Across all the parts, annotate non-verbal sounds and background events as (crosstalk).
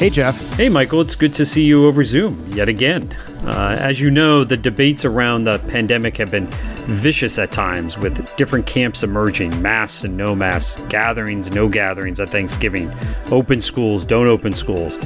Hey, Jeff. Hey, Michael. It's good to see you over Zoom yet again. Uh, as you know, the debates around the pandemic have been vicious at times, with different camps emerging masks and no masks, gatherings, no gatherings at Thanksgiving, open schools, don't open schools.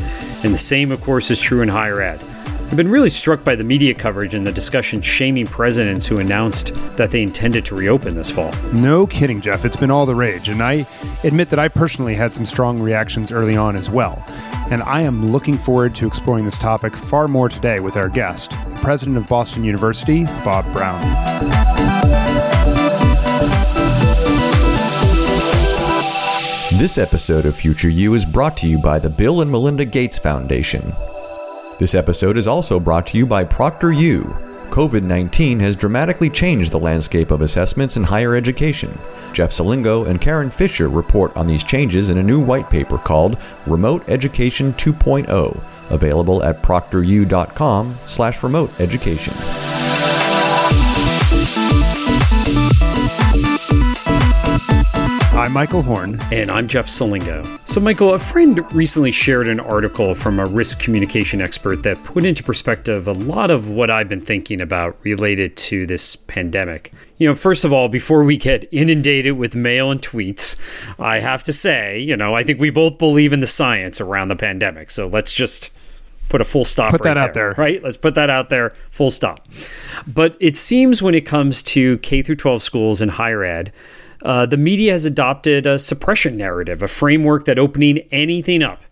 And the same, of course, is true in higher ed. I've been really struck by the media coverage and the discussion shaming presidents who announced that they intended to reopen this fall. No kidding, Jeff. It's been all the rage. And I admit that I personally had some strong reactions early on as well and I am looking forward to exploring this topic far more today with our guest, the president of Boston University, Bob Brown. This episode of Future You is brought to you by the Bill and Melinda Gates Foundation. This episode is also brought to you by ProctorU, COVID 19 has dramatically changed the landscape of assessments in higher education. Jeff Selingo and Karen Fisher report on these changes in a new white paper called Remote Education 2.0, available at proctoru.com slash remote education. Michael Horn. And I'm Jeff Selingo. So, Michael, a friend recently shared an article from a risk communication expert that put into perspective a lot of what I've been thinking about related to this pandemic. You know, first of all, before we get inundated with mail and tweets, I have to say, you know, I think we both believe in the science around the pandemic. So let's just put a full stop put right that out there, there right let's put that out there full stop but it seems when it comes to k through 12 schools and higher ed uh, the media has adopted a suppression narrative, a framework that opening anything up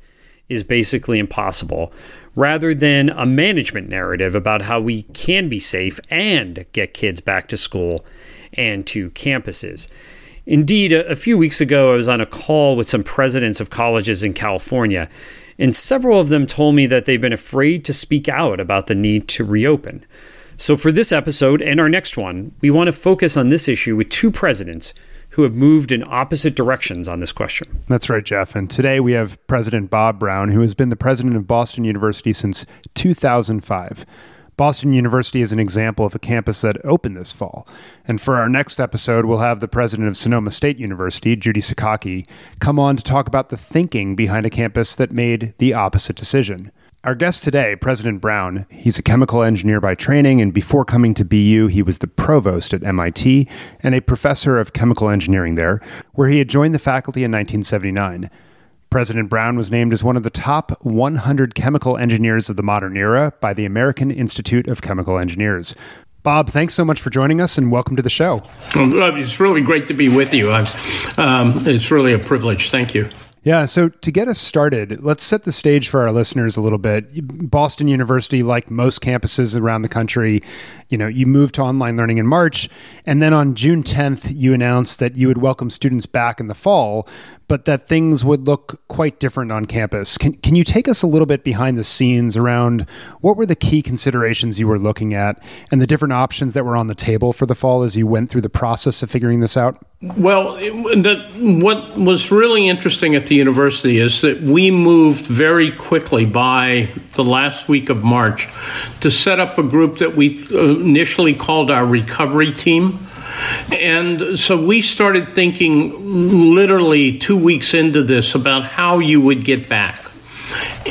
is basically impossible, rather than a management narrative about how we can be safe and get kids back to school and to campuses. Indeed, a, a few weeks ago, I was on a call with some presidents of colleges in California, and several of them told me that they've been afraid to speak out about the need to reopen. So, for this episode and our next one, we want to focus on this issue with two presidents who have moved in opposite directions on this question. That's right, Jeff. And today we have President Bob Brown, who has been the president of Boston University since 2005. Boston University is an example of a campus that opened this fall. And for our next episode, we'll have the president of Sonoma State University, Judy Sakaki, come on to talk about the thinking behind a campus that made the opposite decision. Our guest today, President Brown, he's a chemical engineer by training, and before coming to BU, he was the provost at MIT and a professor of chemical engineering there, where he had joined the faculty in 1979. President Brown was named as one of the top 100 chemical engineers of the modern era by the American Institute of Chemical Engineers. Bob, thanks so much for joining us and welcome to the show. Well, it's really great to be with you. Um, it's really a privilege. Thank you. Yeah, so to get us started, let's set the stage for our listeners a little bit. Boston University, like most campuses around the country, you know, you moved to online learning in March, and then on June 10th, you announced that you would welcome students back in the fall, but that things would look quite different on campus. Can, can you take us a little bit behind the scenes around what were the key considerations you were looking at and the different options that were on the table for the fall as you went through the process of figuring this out? Well, the, what was really interesting at the university is that we moved very quickly by the last week of March to set up a group that we uh, initially called our recovery team and so we started thinking literally two weeks into this about how you would get back.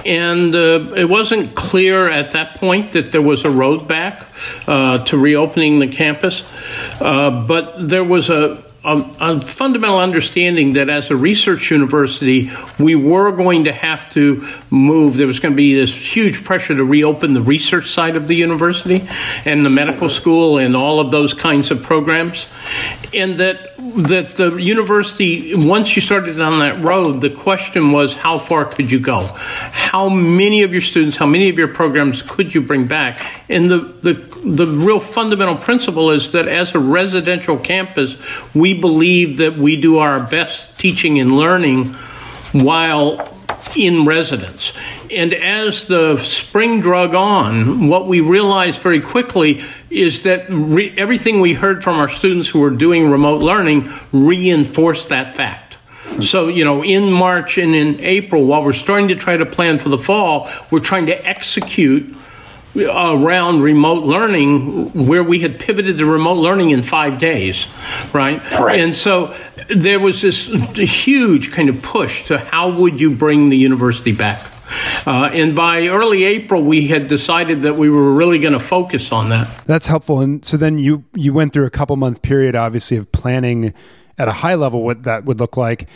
And uh, it wasn't clear at that point that there was a road back uh, to reopening the campus, uh, but there was a a, a, fundamental understanding that as a research university, we were going to have to move. There was going to be this huge pressure to reopen the research side of the university and the medical school and all of those kinds of programs. And that that the university, once you started down that road, the question was how far could you go? How many of your students, how many of your programs could you bring back? And the, the, the real fundamental principle is that as a residential campus, we believe that we do our best teaching and learning while in residence. And as the spring drug on, what we realized very quickly is that re- everything we heard from our students who were doing remote learning reinforced that fact. So, you know, in March and in April, while we're starting to try to plan for the fall, we're trying to execute around remote learning where we had pivoted to remote learning in five days, right? right? And so there was this huge kind of push to how would you bring the university back? Uh, and by early April, we had decided that we were really going to focus on that. That's helpful. And so then you you went through a couple month period, obviously, of planning at a high level what that would look like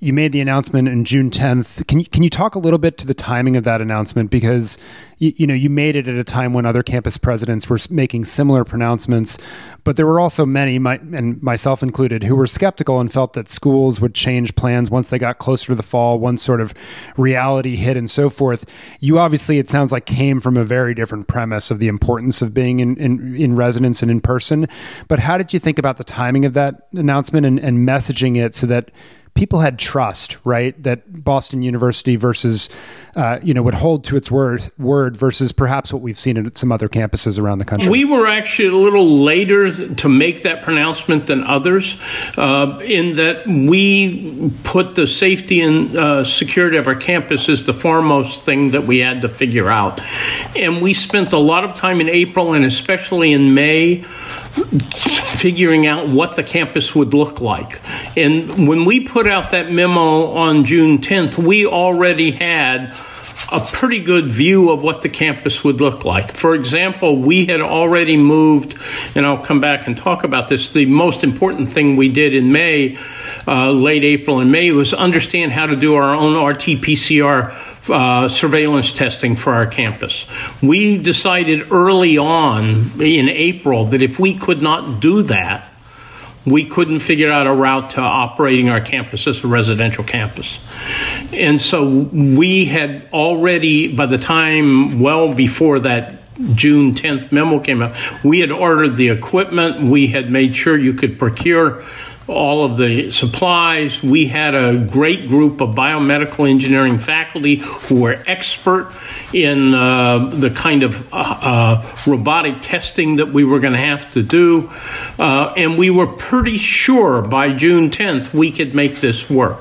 you made the announcement in June 10th. Can you can you talk a little bit to the timing of that announcement because you, you, know you made it at a time when other campus presidents were making similar pronouncements, but there were also many, my, and myself included, who were skeptical and felt that schools would change plans once they got closer to the fall, once sort of reality hit and so forth. You obviously, it sounds like, came from a very different premise of the importance of being in in, in residence and in person. But how did you think about the timing of that announcement and, and messaging it so that people had trust, right? That Boston University versus, uh, you know, would hold to its word, word versus perhaps what we've seen at some other campuses around the country. We were actually a little later to make that pronouncement than others, uh, in that we put the safety and uh, security of our campus as the foremost thing that we had to figure out, and we spent a lot of time in April and especially in May figuring out what the campus would look like. And when we put out that memo on June 10th, we already had a pretty good view of what the campus would look like. For example, we had already moved, and I'll come back and talk about this. The most important thing we did in May, uh, late April and May, was understand how to do our own RT PCR uh, surveillance testing for our campus. We decided early on in April that if we could not do that, we couldn't figure out a route to operating our campus as a residential campus. And so we had already, by the time well before that June 10th memo came out, we had ordered the equipment, we had made sure you could procure all of the supplies. We had a great group of biomedical engineering faculty who were expert in uh, the kind of uh, uh, robotic testing that we were going to have to do. Uh, and we were pretty sure by June 10th we could make this work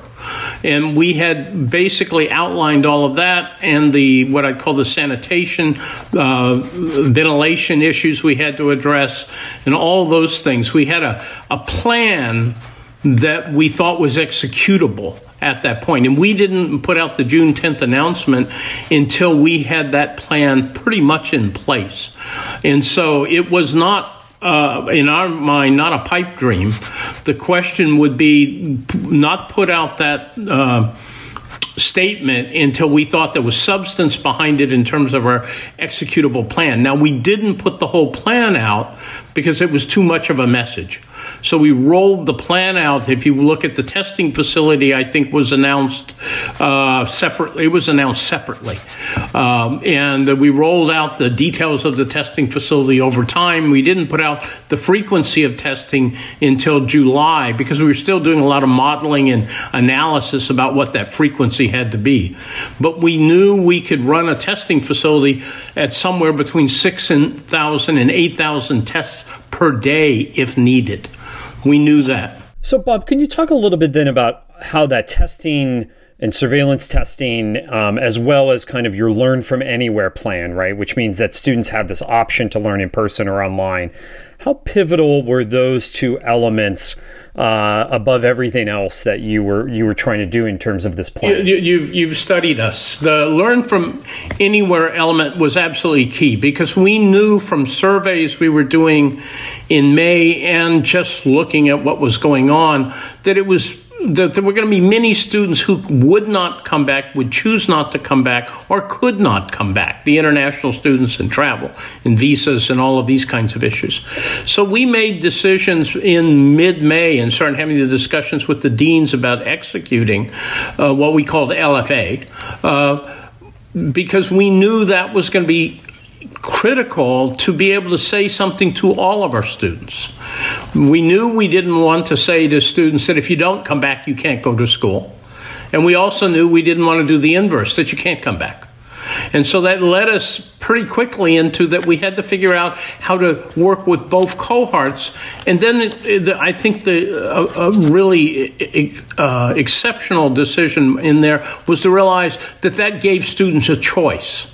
and we had basically outlined all of that and the what I'd call the sanitation, uh, ventilation issues we had to address, and all those things. We had a, a plan that we thought was executable at that point. And we didn't put out the June 10th announcement until we had that plan pretty much in place. And so it was not uh, in our mind, not a pipe dream. The question would be not put out that uh, statement until we thought there was substance behind it in terms of our executable plan. Now, we didn't put the whole plan out because it was too much of a message. So we rolled the plan out. If you look at the testing facility, I think was announced uh, separately. It was announced separately, um, and we rolled out the details of the testing facility over time. We didn't put out the frequency of testing until July because we were still doing a lot of modeling and analysis about what that frequency had to be. But we knew we could run a testing facility at somewhere between six thousand and eight thousand tests per day if needed. We knew that. So, Bob, can you talk a little bit then about how that testing and surveillance testing, um, as well as kind of your learn from anywhere plan, right? Which means that students have this option to learn in person or online. How pivotal were those two elements uh, above everything else that you were you were trying to do in terms of this plan? You, you've you've studied us. The learn from anywhere element was absolutely key because we knew from surveys we were doing in May and just looking at what was going on that it was that there were going to be many students who would not come back, would choose not to come back, or could not come back, the international students and travel and visas and all of these kinds of issues. So we made decisions in mid May and started having the discussions with the deans about executing uh, what we called LFA. Uh, because we knew that was going to be critical to be able to say something to all of our students. We knew we didn't want to say to students that if you don't come back, you can't go to school. And we also knew we didn't want to do the inverse, that you can't come back. And so that led us pretty quickly into that we had to figure out how to work with both cohorts. And then it, it, I think the uh, a really uh, exceptional decision in there was to realize that that gave students a choice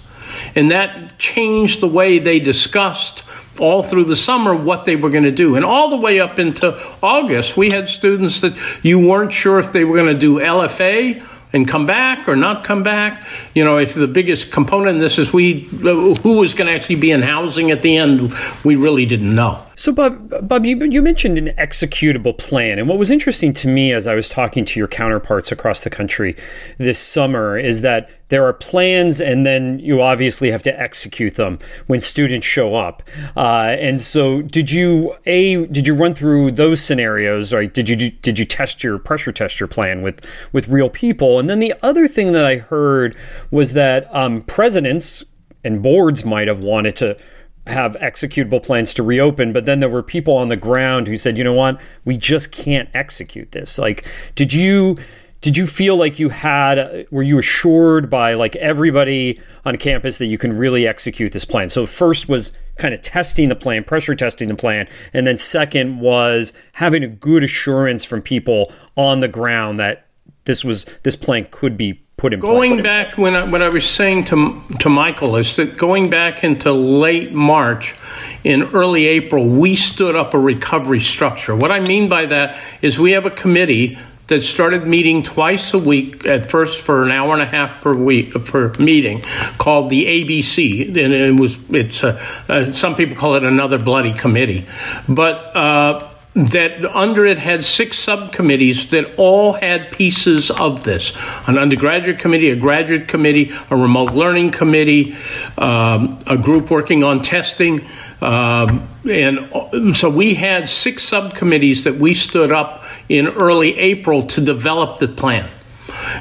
And that changed the way they discussed all through the summer what they were going to do. And all the way up into August, we had students that you weren't sure if they were going to do LFA and come back or not come back. You know, if the biggest component in this is we who was going to actually be in housing at the end, we really didn't know. So, Bob, Bob, you, you mentioned an executable plan, and what was interesting to me as I was talking to your counterparts across the country this summer is that there are plans, and then you obviously have to execute them when students show up. Uh, and so, did you a did you run through those scenarios? Right? Did you did you test your pressure test your plan with with real people? And then the other thing that I heard was that um, presidents and boards might have wanted to have executable plans to reopen, but then there were people on the ground who said, "You know what? We just can't execute this." Like, did you did you feel like you had were you assured by like everybody on campus that you can really execute this plan? So first was kind of testing the plan, pressure testing the plan, and then second was having a good assurance from people on the ground that this was this plan could be put in going place. back when I, what I was saying to to Michael is that going back into late March in early April we stood up a recovery structure what I mean by that is we have a committee that started meeting twice a week at first for an hour and a half per week per meeting called the ABC and it was it's a, uh, some people call it another bloody committee but uh, that under it had six subcommittees that all had pieces of this an undergraduate committee, a graduate committee, a remote learning committee, um, a group working on testing. Um, and so we had six subcommittees that we stood up in early April to develop the plan.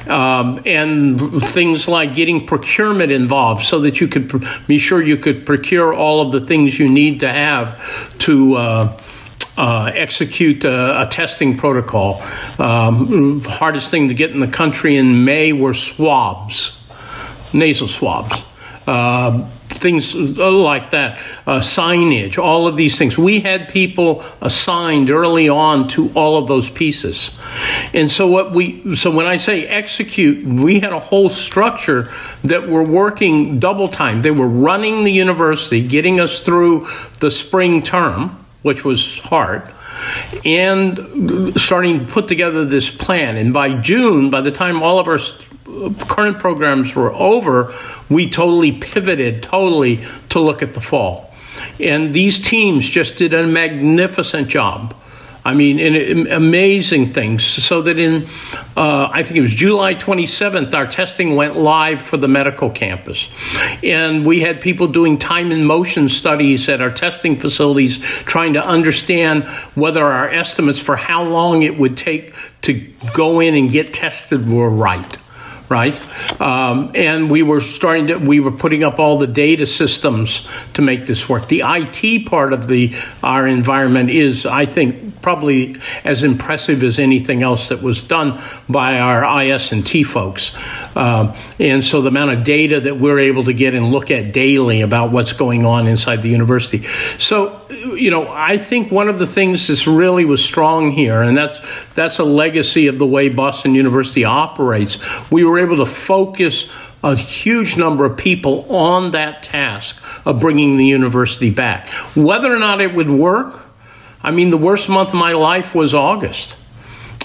Um, and things like getting procurement involved so that you could pr- be sure you could procure all of the things you need to have to. Uh, uh, execute a, a, testing protocol. Um, hardest thing to get in the country in May were swabs, nasal swabs. Uh, things like that, uh, signage, all of these things. We had people assigned early on to all of those pieces, and so what we so when I say execute, we had a whole structure that were working double time. They were running the university, getting us through the spring term which was hard, and starting to put together this plan. And by June, by the time all of our uh, current programs were over, we totally pivoted totally to look at the fall. And these teams just did a magnificent job I mean, in, amazing things. So that in, uh, I think it was July 27th, our testing went live for the medical campus. And we had people doing time and motion studies at our testing facilities trying to understand whether our estimates for how long it would take to go in and get tested were right right? Um, and we were starting to, we were putting up all the data systems to make this work. The IT part of the our environment is, I think, probably as impressive as anything else that was done by our IS and T folks. Um, and so the amount of data that we're able to get and look at daily about what's going on inside the university. So, you know, I think one of the things that's really was strong here, and that's that's a legacy of the way Boston University operates. We were able to focus a huge number of people on that task of bringing the university back. Whether or not it would work, I mean, the worst month of my life was August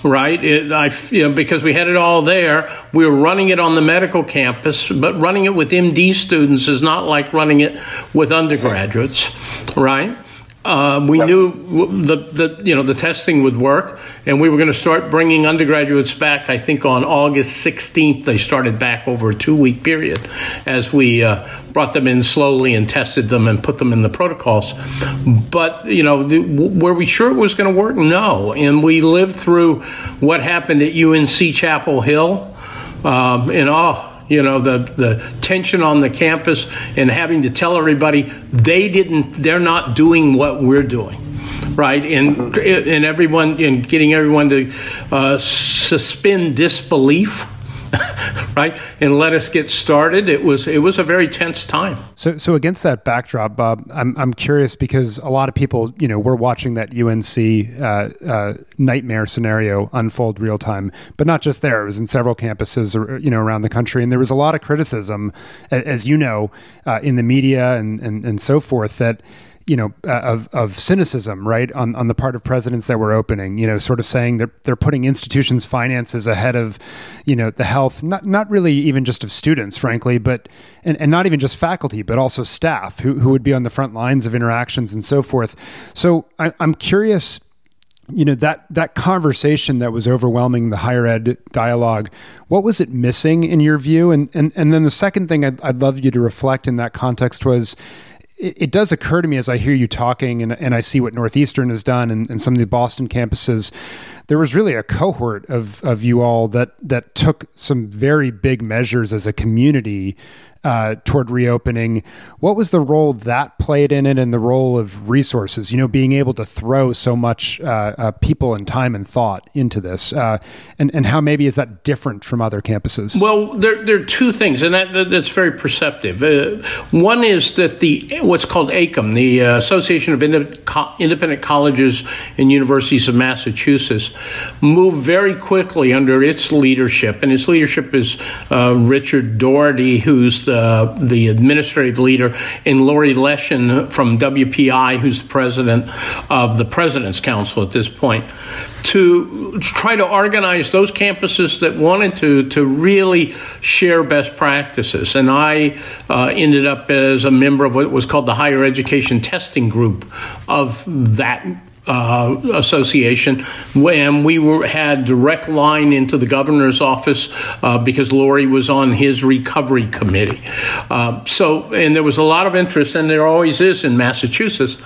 right? It, I, you know, because we had it all there. We were running it on the medical campus, but running it with MD students is not like running it with undergraduates, right? Uh, we knew the, the you know the testing would work, and we were going to start bringing undergraduates back. I think on August 16th they started back over a two week period, as we uh, brought them in slowly and tested them and put them in the protocols. But you know, the, were we sure it was going to work? No, and we lived through what happened at UNC Chapel Hill, um, and oh you know the the tension on the campus and having to tell everybody they didn't they're not doing what we're doing right? And and everyone and getting everyone to uh, suspend disbelief right, and let us get started. It was it was a very tense time. So, so against that backdrop, Bob, I'm I'm curious because a lot of people, you know, we're watching that UNC uh, uh, nightmare scenario unfold real time, but not just there. It was in several campuses, you know, around the country, and there was a lot of criticism, as you know, uh, in the media and, and and so forth that you know, uh, of, of cynicism, right, on, on the part of presidents that were opening, you know, sort of saying they're, they're putting institutions' finances ahead of, you know, the health, not, not really even just of students, frankly, but, and, and not even just faculty, but also staff who, who would be on the front lines of interactions and so forth. So I, I'm curious, you know that that conversation that was overwhelming the higher ed dialogue what was it missing in your view and and, and then the second thing I'd, I'd love you to reflect in that context was it, it, does occur to me as I hear you talking and, and I see what Northeastern has done and, and some of the Boston campuses, there was really a cohort of, of you all that, that took some very big measures as a community uh, toward reopening. What was the role that played in it and the role of resources? You know, being able to throw so much uh, uh, people and time and thought into this, uh, and and how maybe is that different from other campuses? Well, there, there are two things, and that, that's very perceptive. Uh, one is that the what's called AICUM, the uh, Association of Independent Colleges and Universities of Massachusetts, moved very quickly under its leadership, and its leadership is Richard Doherty, who's the uh, the administrative leader, and Laurie Leshin from WPI, who's the president of the President's Council at this point, to try to organize those campuses that wanted to to really share best practices. And I uh, ended up as a member of what was called the Higher Education Testing Group of that uh, association, and we were, had direct line into the governor's office uh, because Laurie was on his recovery committee. Uh, so, and there was a lot of interest, and there always is in Massachusetts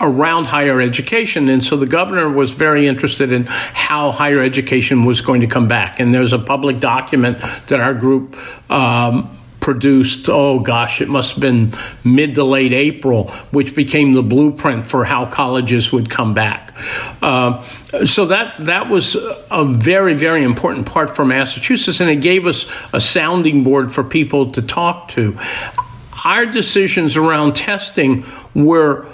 around higher education, and so the governor was very interested in how higher education was going to come back. And there's a public document that our group. Um, produced, oh gosh, it must have been mid to late April, which became the blueprint for how colleges would come back. Uh, so that that was a very very important part for Massachusetts, and it gave us a sounding board for people to talk to. Our decisions around testing were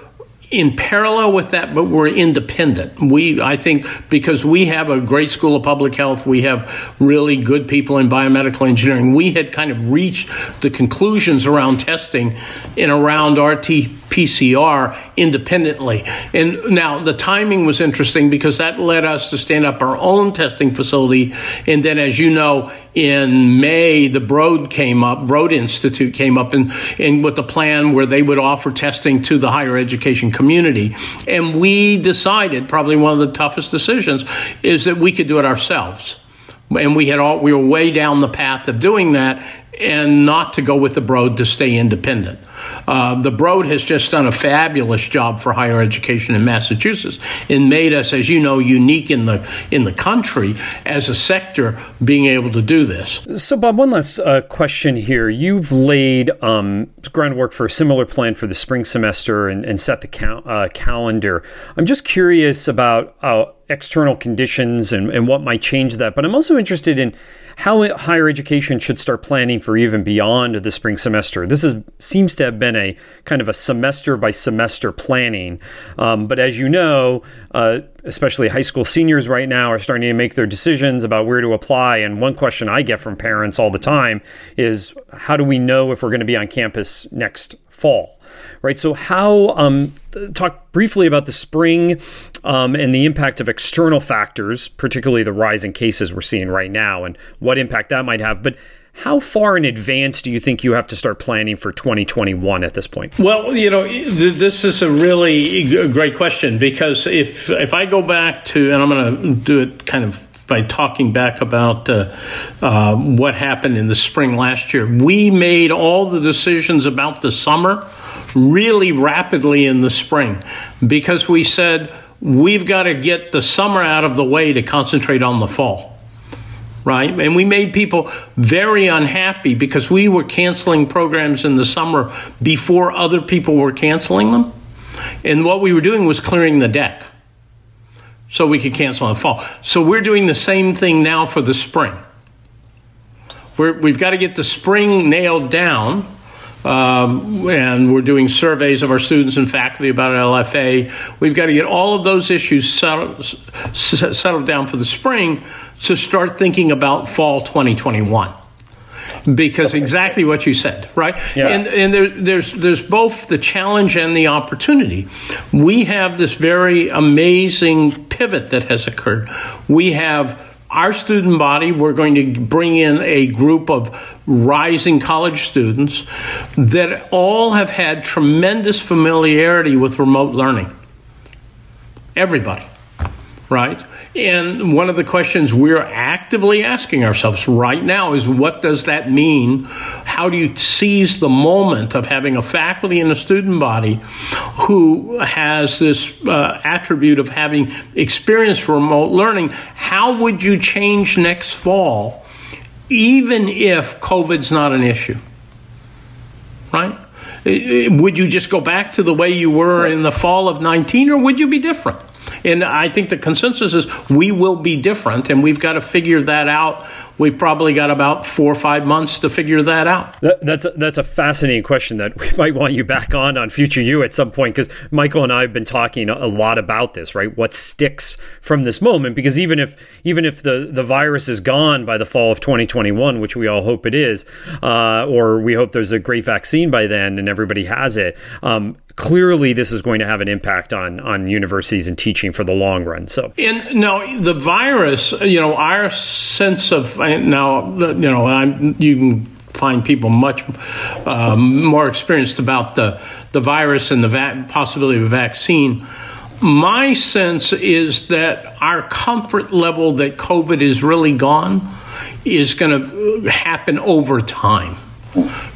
in parallel with that, but we're independent. We, I think, because we have a great school of public health, we have really good people in biomedical engineering. We had kind of reached the conclusions around testing and around RT PCR independently. And now the timing was interesting because that led us to stand up our own testing facility. And then, as you know, in May, the Broad came up, Broad Institute came up, and, and with the plan where they would offer testing to the higher education community. And we decided, probably one of the toughest decisions, is that we could do it ourselves. And we had all we were way down the path of doing that, and not to go with the Broad to stay independent. Uh, the Broad has just done a fabulous job for higher education in Massachusetts and made us, as you know, unique in the in the country as a sector being able to do this. So, Bob, one last uh, question here. You've laid um, groundwork for a similar plan for the spring semester and, and set the cal- uh, calendar. I'm just curious about uh, external conditions and, and what might change that, but I'm also interested in how higher education should start planning for even beyond the spring semester. This is seems to have been a kind of a semester by semester planning, um, but as you know, uh, especially high school seniors right now are starting to make their decisions about where to apply. And one question I get from parents all the time is, how do we know if we're going to be on campus next fall? right? So, how um, talk briefly about the spring um, and the impact of external factors, particularly the rise in cases we're seeing right now, and what impact that might have. But how far in advance do you think you have to start planning for 2021 at this point? Well, you know, this is a really great question because if if I go back to, and I'm going to do it kind of by talking back about uh, uh, what happened in the spring last year. We made all the decisions about the summer really rapidly in the spring because we said we've got to get the summer out of the way to concentrate on the fall. Right? And we made people very unhappy because we were canceling programs in the summer before other people were canceling them. And what we were doing was clearing the deck so we could cancel in the fall. So we're doing the same thing now for the spring. we have got to get the spring nailed down. Um, and we're doing surveys of our students and faculty about LFA. We've got to get all of those issues settled, settled down for the spring to start thinking about fall 2021 because exactly what you said, right? Yeah. And, and there, there's there's both the challenge and the opportunity. We have this very amazing pivot that has occurred. We have our student body, we're going to bring in a group of rising college students that all have had tremendous familiarity with remote learning. Everybody, right? And one of the questions we're actively asking ourselves right now is what does that mean? How do you seize the moment of having a faculty and a student body who has this uh, attribute of having experienced remote learning? How would you change next fall, even if COVID's not an issue? Right? Would you just go back to the way you were in the fall of 19 or would you be different? And I think the consensus is we will be different, and we've got to figure that out. We've probably got about four or five months to figure that out. That, that's a, that's a fascinating question that we (laughs) might want you back on on Future You at some point because Michael and I have been talking a lot about this, right? What sticks from this moment? Because even if even if the the virus is gone by the fall of 2021, which we all hope it is, uh, or we hope there's a great vaccine by then and everybody has it, um, clearly this is going to have an impact on on universities and teaching for the long run. So, and now the virus, you know, our sense of now, you know, I'm you can find people much uh, more experienced about the the virus and the va- possibility of a vaccine. My sense is that our comfort level that COVID is really gone is going to happen over time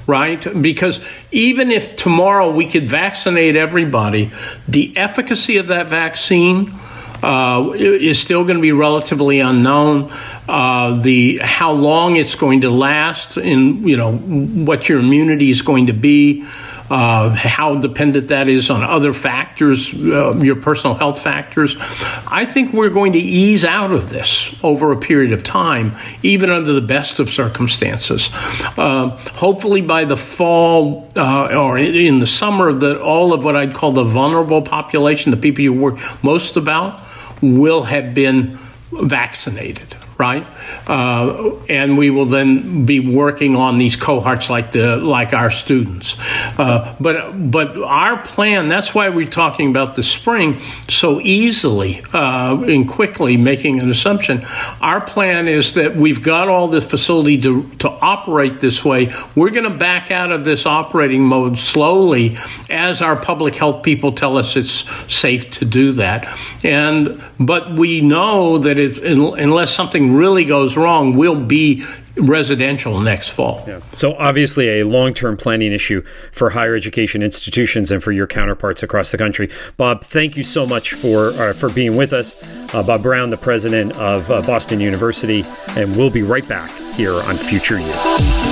right? Because even if tomorrow we could vaccinate everybody, the efficacy of that vaccine uh, is still going to be relatively unknown. Uh, the how long it's going to last, and you know what your immunity is going to be uh, how dependent that is on other factors, uh, your personal health factors. I think we're going to ease out of this over a period of time, even under the best of circumstances. Uh, hopefully, by the fall uh, or in the summer, that all of what I'd call the vulnerable population, the people you work most about, will have been vaccinated right? Uh, and we will then be working on these cohorts like the like our students. Uh, but but our plan that's why we're talking about the spring so easily uh, and quickly making an assumption. Our plan is that we've got all the facility to to operate this way. We're going to back out of this operating mode slowly as our public health people tell us it's safe to do that. And but we know that if, unless something really goes wrong, will be residential next fall. Yeah. So obviously a long-term planning issue for higher education institutions and for your counterparts across the country. Bob, thank you so much for uh, for being with us. Uh, Bob Brown, the president of uh, Boston University, and we'll be right back here on Future You.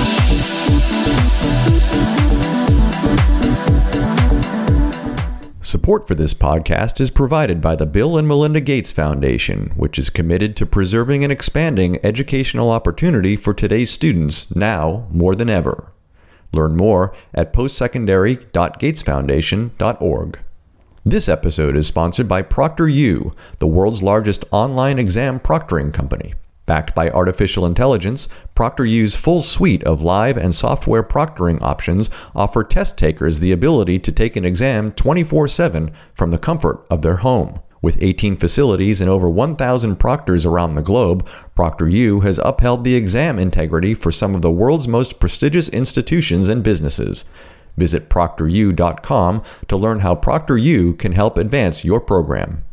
Support for this podcast is provided by the Bill and Melinda Gates Foundation, which is committed to preserving and expanding educational opportunity for today's students now more than ever. Learn more at postsecondary.gatesfoundation.org. This episode is sponsored by ProctorU, the world's largest online exam proctoring company. Backed by artificial intelligence, ProctorU's full suite of live and software proctoring options offer test takers the ability to take an exam 24 7 from the comfort of their home. With 18 facilities and over 1,000 proctors around the globe, ProctorU has upheld the exam integrity for some of the world's most prestigious institutions and businesses. Visit proctoru.com to learn how ProctorU can help advance your program.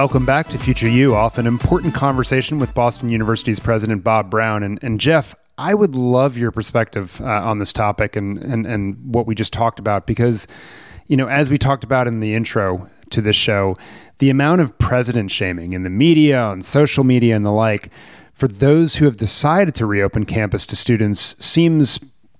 Welcome back to Future You, off an important conversation with Boston University's President Bob Brown. And, and Jeff, I would love your perspective uh, on this topic and, and, and what we just talked about because, you know, as we talked about in the intro to this show, the amount of president shaming in the media, on social media, and the like, for those who have decided to reopen campus to students seems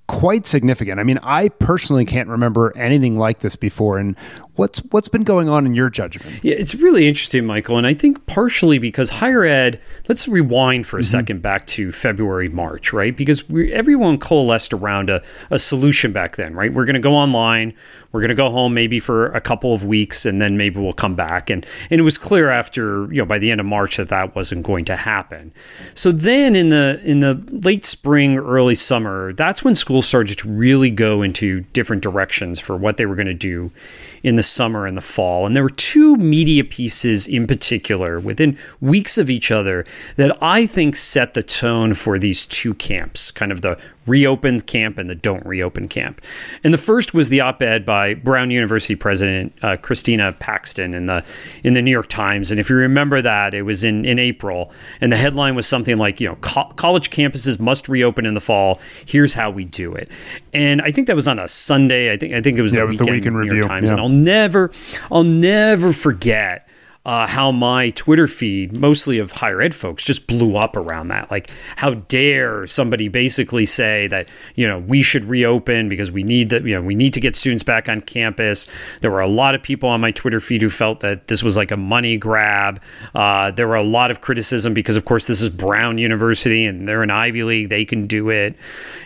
quite significant. I mean, I personally can't remember anything like this before. And What's what's been going on in your judgment? Yeah, it's really interesting, Michael, and I think partially because higher ed. Let's rewind for a mm-hmm. second back to February, March, right? Because we, everyone coalesced around a, a solution back then, right? We're going to go online. We're going to go home maybe for a couple of weeks, and then maybe we'll come back. And and it was clear after you know by the end of March that that wasn't going to happen. So then in the in the late spring, early summer, that's when schools started to really go into different directions for what they were going to do in the summer and the fall. And there were two media pieces in particular within weeks of each other that I think set the tone for these two camps, kind of the reopen camp and the don't reopen camp. And the first was the op-ed by Brown University President uh, Christina Paxson in the in the New York Times. And if you remember that, it was in in April, and the headline was something like, you know, co- college campuses must reopen in the fall. Here's how we do it. And I think that was on a Sunday. I think I think it was, yeah, the, it was weekend, the weekend New review. York Times. Yeah. And I'll never I'll never forget uh, how my Twitter feed, mostly of higher ed folks, just blew up around that. Like, how dare somebody basically say that you know we should reopen because we need that you know we need to get students back on campus. There were a lot of people on my Twitter feed who felt that this was like a money grab. Uh, there were a lot of criticism because, of course, this is Brown University and they're an Ivy League; they can do it.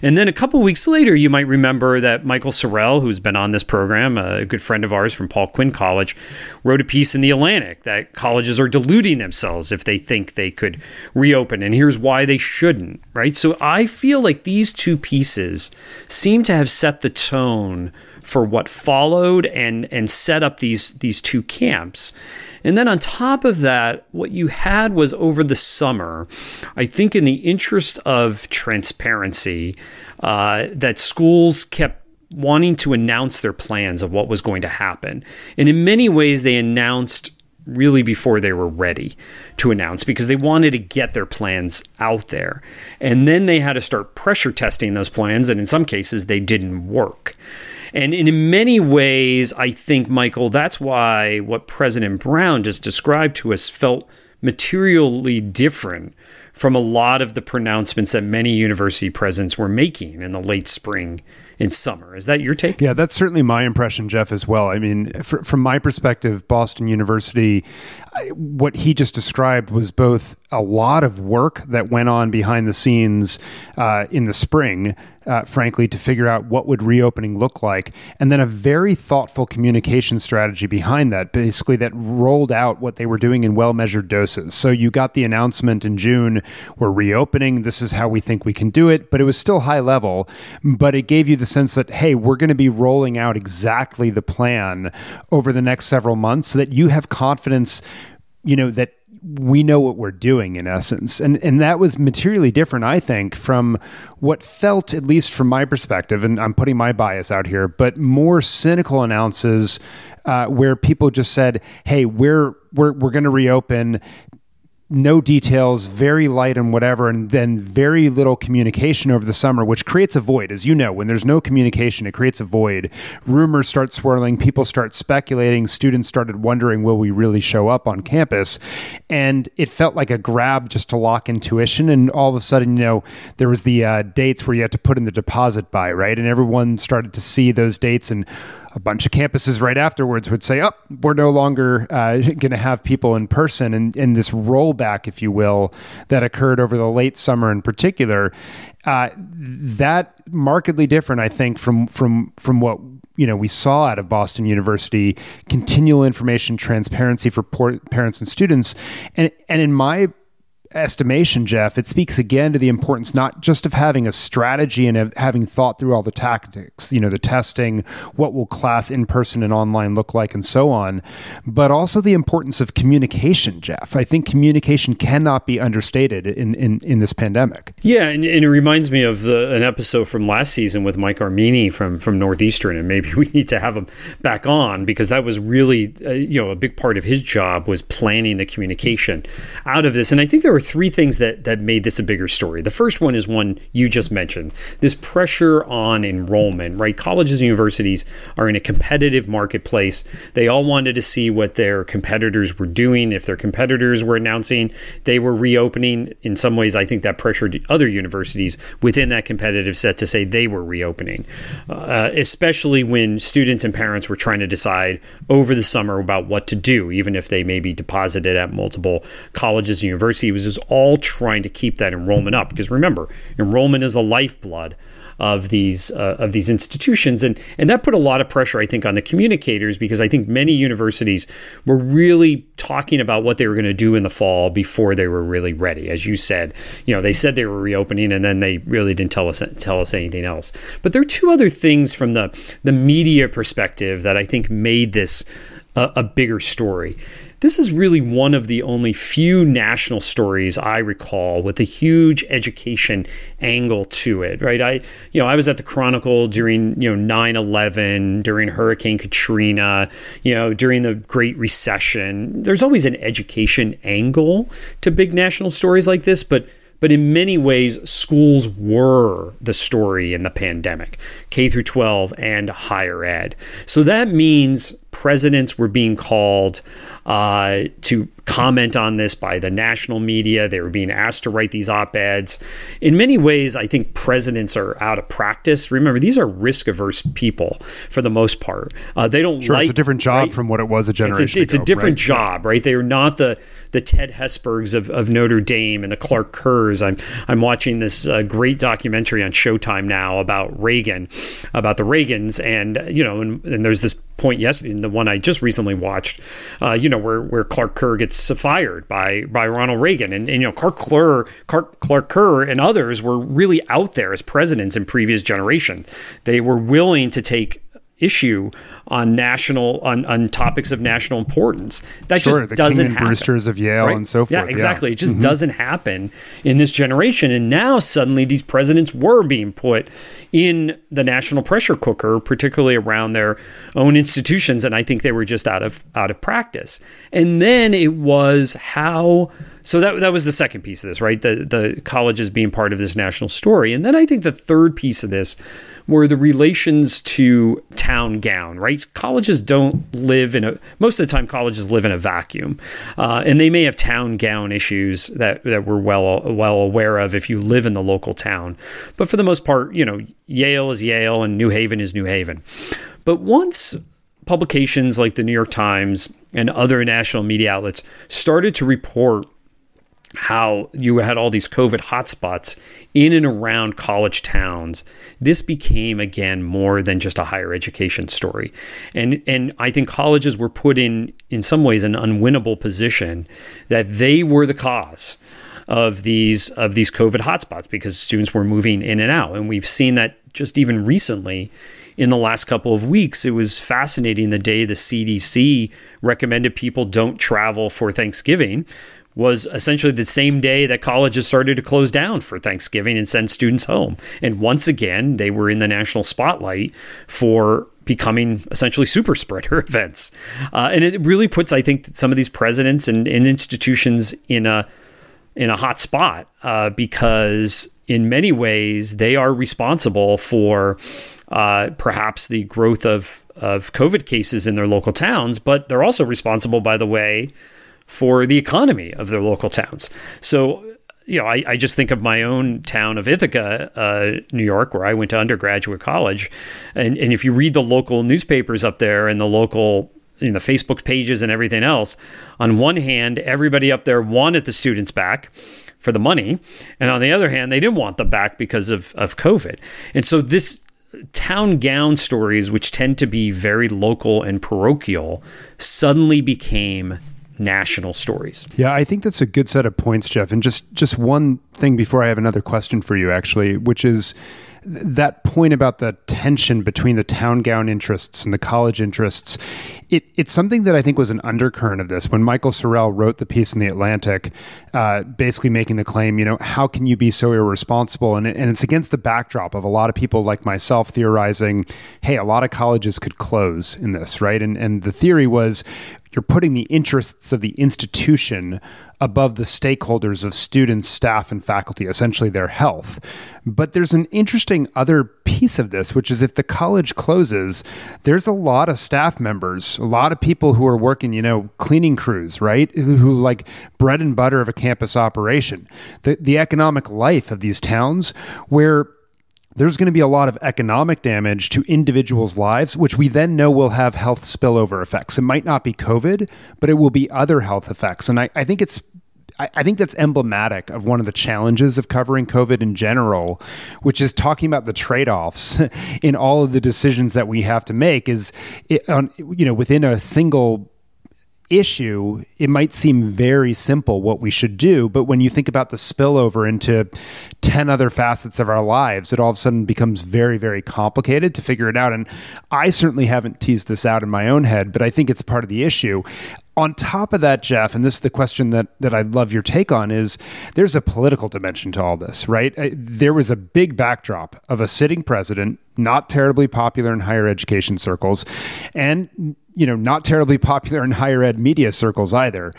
And then a couple weeks later, you might remember that Michael Sorrell, who's been on this program, a good friend of ours from Paul Quinn College, wrote a piece in the Atlantic that colleges are deluding themselves if they think they could reopen. And here's why they shouldn't, right? So I feel like these two pieces seem to have set the tone for what followed and and set up these these two camps. And then on top of that, what you had was over the summer, I think in the interest of transparency, uh, that schools kept wanting to announce their plans of what was going to happen. And in many ways, they announced really before they were ready to announce because they wanted to get their plans out there. And then they had to start pressure testing those plans. And in some cases, they didn't work. And in many ways, I think, Michael, that's why what President Brown just described to us felt materially different from a lot of the pronouncements that many university presidents were making in the late spring and summer. Is that your take? Yeah, that's certainly my impression, Jeff, as well. I mean, for, from my perspective, Boston University, what he just described was both a lot of work that went on behind the scenes uh, in the spring, uh, frankly, to figure out what would reopening look like, and then a very thoughtful communication strategy behind that, basically that rolled out what they were doing in well measured doses. So you got the announcement in June, we're reopening. This is how we think we can do it, but it was still high level. But it gave you the sense that hey, we're going to be rolling out exactly the plan over the next several months, so that you have confidence you know that we know what we're doing in essence. And and that was materially different i think from what felt at least from my perspective and i'm putting my bias out here but more cynical announces uh, where people just said hey we're we're, we're going to reopen no details, very light and whatever, and then very little communication over the summer, which creates a void. As you know, when there's no communication, it creates a void. Rumors start swirling, people start speculating, students started wondering, will we really show up on campus? And it felt like a grab just to lock in tuition. And all of a sudden, you know, there was the uh, dates where you had to put in the deposit by, right? And everyone started to see those dates and a bunch of campuses right afterwards would say, "Oh, we're no longer uh, (laughs) going to have people in person," and, and this rollback, if you will, that occurred over the late summer in particular, uh, that markedly different, I think, from from from what you know we saw out of Boston University, continual information transparency for parents and students, and and in my estimation, Jeff, it speaks again to the importance not just of having a strategy and of having thought through all the tactics, you know, the testing, what will class in person and online look like, and so on, but also the importance of communication, Jeff. I think communication cannot be understated in, in, in this pandemic. Yeah, and, and it reminds me of the, an episode from last season with Mike Armini from, from Northeastern, and maybe (laughs) we need to have him back on because that was really, uh, you know, a big part of his job was planning the communication out of this. And I think there were three things that that made this a bigger story. The first one is one you just mentioned: this pressure on enrollment. Right, colleges and universities are in a competitive marketplace. They all wanted to see what their competitors were doing. If their competitors were announcing they were reopening, in some ways, I think that pressured other universities within that competitive set to say they were reopening, uh, especially when students and parents were trying to decide over the summer about what to do, even if they may be deposited at multiple colleges and universities. All trying to keep that enrollment up because remember, enrollment is the lifeblood of these uh, of these institutions, and and that put a lot of pressure, I think, on the communicators because I think many universities were really talking about what they were going to do in the fall before they were really ready. As you said, you know, they said they were reopening, and then they really didn't tell us tell us anything else. But there are two other things from the the media perspective that I think made this a, a bigger story this is really one of the only few national stories I recall with a huge education angle to it, right? I, you know, I was at the Chronicle during, you know, 9/11, during Hurricane Katrina, you know, during the Great Recession. There's always an education angle to big national stories like this, but but in many ways, schools were the story in the pandemic, K through 12 and higher ed. So that means presidents were being called uh, to comment on this by the national media. They were being asked to write these op eds. In many ways, I think presidents are out of practice. Remember, these are risk averse people for the most part. Uh, they don't sure, like. It's a different job right? from what it was a generation it's a, it's ago, a different right? job, right? They are not the the Ted Hesburghs of, of Notre Dame and the Clark Kerrs. I'm I'm watching this uh, great documentary on Showtime now about Reagan, about the Reagans, and you know, and, and there's this point yes the one I just recently watched, uh, you know, where where Clark Kerr gets fired by by Ronald Reagan, and, and you know, Clark Kerr, Clark, Clark Kerr, and others were really out there as presidents in previous generation. They were willing to take issue on national on, on topics of national importance. That sure, just doesn't happen. Brewsters of Yale right? and so forth. Yeah, exactly. Yeah. It just Mhm. doesn't happen in this generation. And now suddenly these presidents were being put in the national pressure cooker, particularly around their own institutions. And I think they were just out of out of practice. And then it was how so that that was the second piece of this, right? The the colleges being part of this national story. And then I think the third piece of this were the relations to town gown, right? Colleges don't live in a most of the time. Colleges live in a vacuum, uh, and they may have town gown issues that that we're well well aware of if you live in the local town. But for the most part, you know, Yale is Yale and New Haven is New Haven. But once publications like the New York Times and other national media outlets started to report how you had all these COVID hotspots in and around college towns, this became again more than just a higher education story. And and I think colleges were put in in some ways an unwinnable position that they were the cause of these of these COVID hotspots because students were moving in and out. And we've seen that just even recently in the last couple of weeks. It was fascinating the day the CDC recommended people don't travel for Thanksgiving was essentially the same day that colleges started to close down for Thanksgiving and send students home. And once again, they were in the national spotlight for becoming essentially super spreader (laughs) events. Uh, and it really puts, I think, some of these presidents and, and institutions in a in a hot spot uh, because in many ways they are responsible for uh, perhaps the growth of of COVID cases in their local towns, but they're also responsible, by the way, for the economy of their local towns. So, you know, I, I just think of my own town of Ithaca, uh, New York, where I went to undergraduate college. And, and if you read the local newspapers up there and the local you know, the Facebook pages and everything else, on one hand, everybody up there wanted the students back for the money. And on the other hand, they didn't want them back because of, of COVID. And so this town gown stories, which tend to be very local and parochial, suddenly became national stories. Yeah, I think that's a good set of points, Jeff. And just just one thing before I have another question for you, actually, which is that point about the tension between the town gown interests and the college interests. It, it's something that I think was an undercurrent of this when Michael Sorrell wrote the piece in the Atlantic, uh, basically making the claim, you know, how can you be so irresponsible? And, and it's against the backdrop of a lot of people like myself theorizing, hey, a lot of colleges could close in this, right? And and the theory was you're putting the interests of the institution above the stakeholders of students, staff, and faculty, essentially their health. But there's an interesting other piece of this, which is if the college closes, there's a lot of staff members, a lot of people who are working, you know, cleaning crews, right? Who like bread and butter of a campus operation. The, the economic life of these towns where there's going to be a lot of economic damage to individuals' lives, which we then know will have health spillover effects. It might not be COVID, but it will be other health effects. And I, I think it's I, think that's emblematic of one of the challenges of covering COVID in general, which is talking about the trade-offs (laughs) in all of the decisions that we have to make. Is it, you know within a single issue, it might seem very simple what we should do. But when you think about the spillover into 10 other facets of our lives, it all of a sudden becomes very, very complicated to figure it out. And I certainly haven't teased this out in my own head, but I think it's part of the issue. On top of that, Jeff, and this is the question that, that I'd love your take on, is there's a political dimension to all this, right? Uh, there was a big backdrop of a sitting president, not terribly popular in higher education circles, and you know, not terribly popular in higher ed media circles either,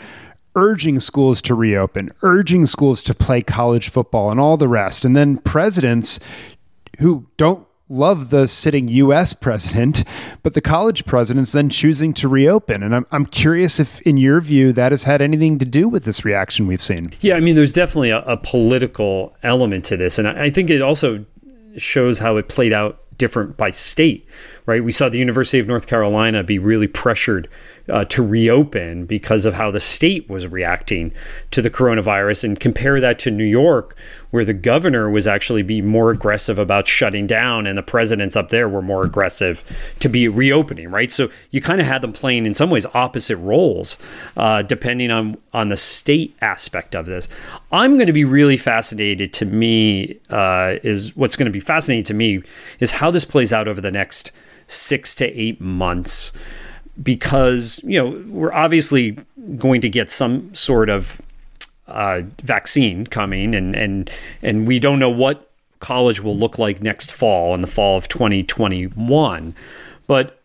urging schools to reopen, urging schools to play college football and all the rest. And then presidents who don't love the sitting US president, but the college presidents then choosing to reopen. And I'm, I'm curious if, in your view, that has had anything to do with this reaction we've seen. Yeah, I mean, there's definitely a, a political element to this. And I, I think it also shows how it played out different by state, right? We saw the University of North Carolina be really pressured uh, to reopen because of how the state was reacting to the coronavirus and compare that to New York where the governor was actually be more aggressive about shutting down and the presidents up there were more aggressive to be reopening right? So you kind of had them playing in some ways opposite roles uh, depending on on the state aspect of this. I'm going to be really fascinated to me uh, is what's going to be fascinating to me is how this plays out over the next six to eight months because you know we're obviously going to get some sort of uh, vaccine coming, and and and we don't know what college will look like next fall in the fall of 2021. But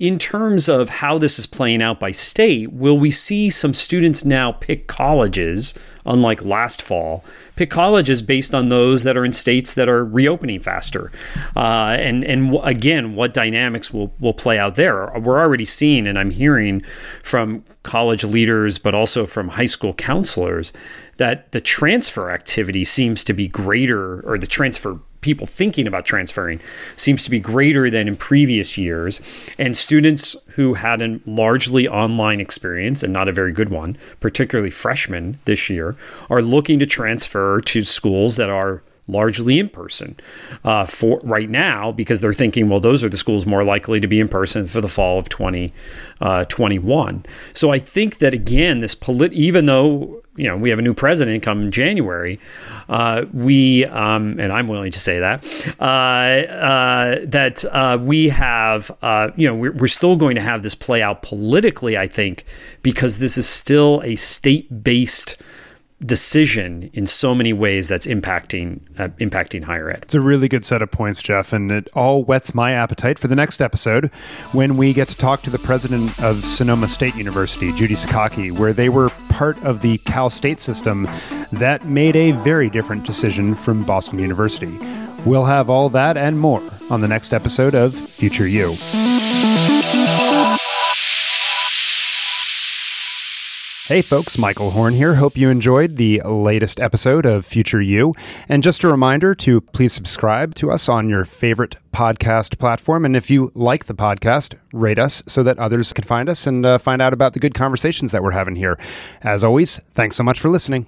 in terms of how this is playing out by state, will we see some students now pick colleges, unlike last fall, pick colleges based on those that are in states that are reopening faster? Uh, and and again, what dynamics will will play out there? We're already seeing, and I'm hearing from college leaders, but also from high school counselors, that the transfer activity seems to be greater, or the transfer people thinking about transferring seems to be greater than in previous years. And students who had a largely online experience and not a very good one, particularly freshmen this year, are looking to transfer to schools that are largely in person uh, for right now because they're thinking, well, those are the schools more likely to be in person for the fall of 2021. Uh, so I think that again, this polit, even though you know we have a new president come January, uh, we um, and I'm willing to say that uh, uh, that uh, we have you know we're, we're still going to have this play out politically. I think because this is still a state based decision in so many ways that's impacting uh, impacting higher ed. It's a really good set of points, Jeff, and it all whets my appetite for the next episode when we get to talk to the president of Sonoma State University, Judy Sakaki, where they were part of the Cal State system that made a very different decision from Boston University. We'll have all that and more on the next episode of Future You. Hey folks, Michael Horn here. Hope you enjoyed the latest episode of Future You. And just a reminder to please subscribe to us on your favorite podcast platform. And if you like the podcast, rate us so that others can find us and uh, find out about the good conversations that we're having here. As always, thanks so much for listening.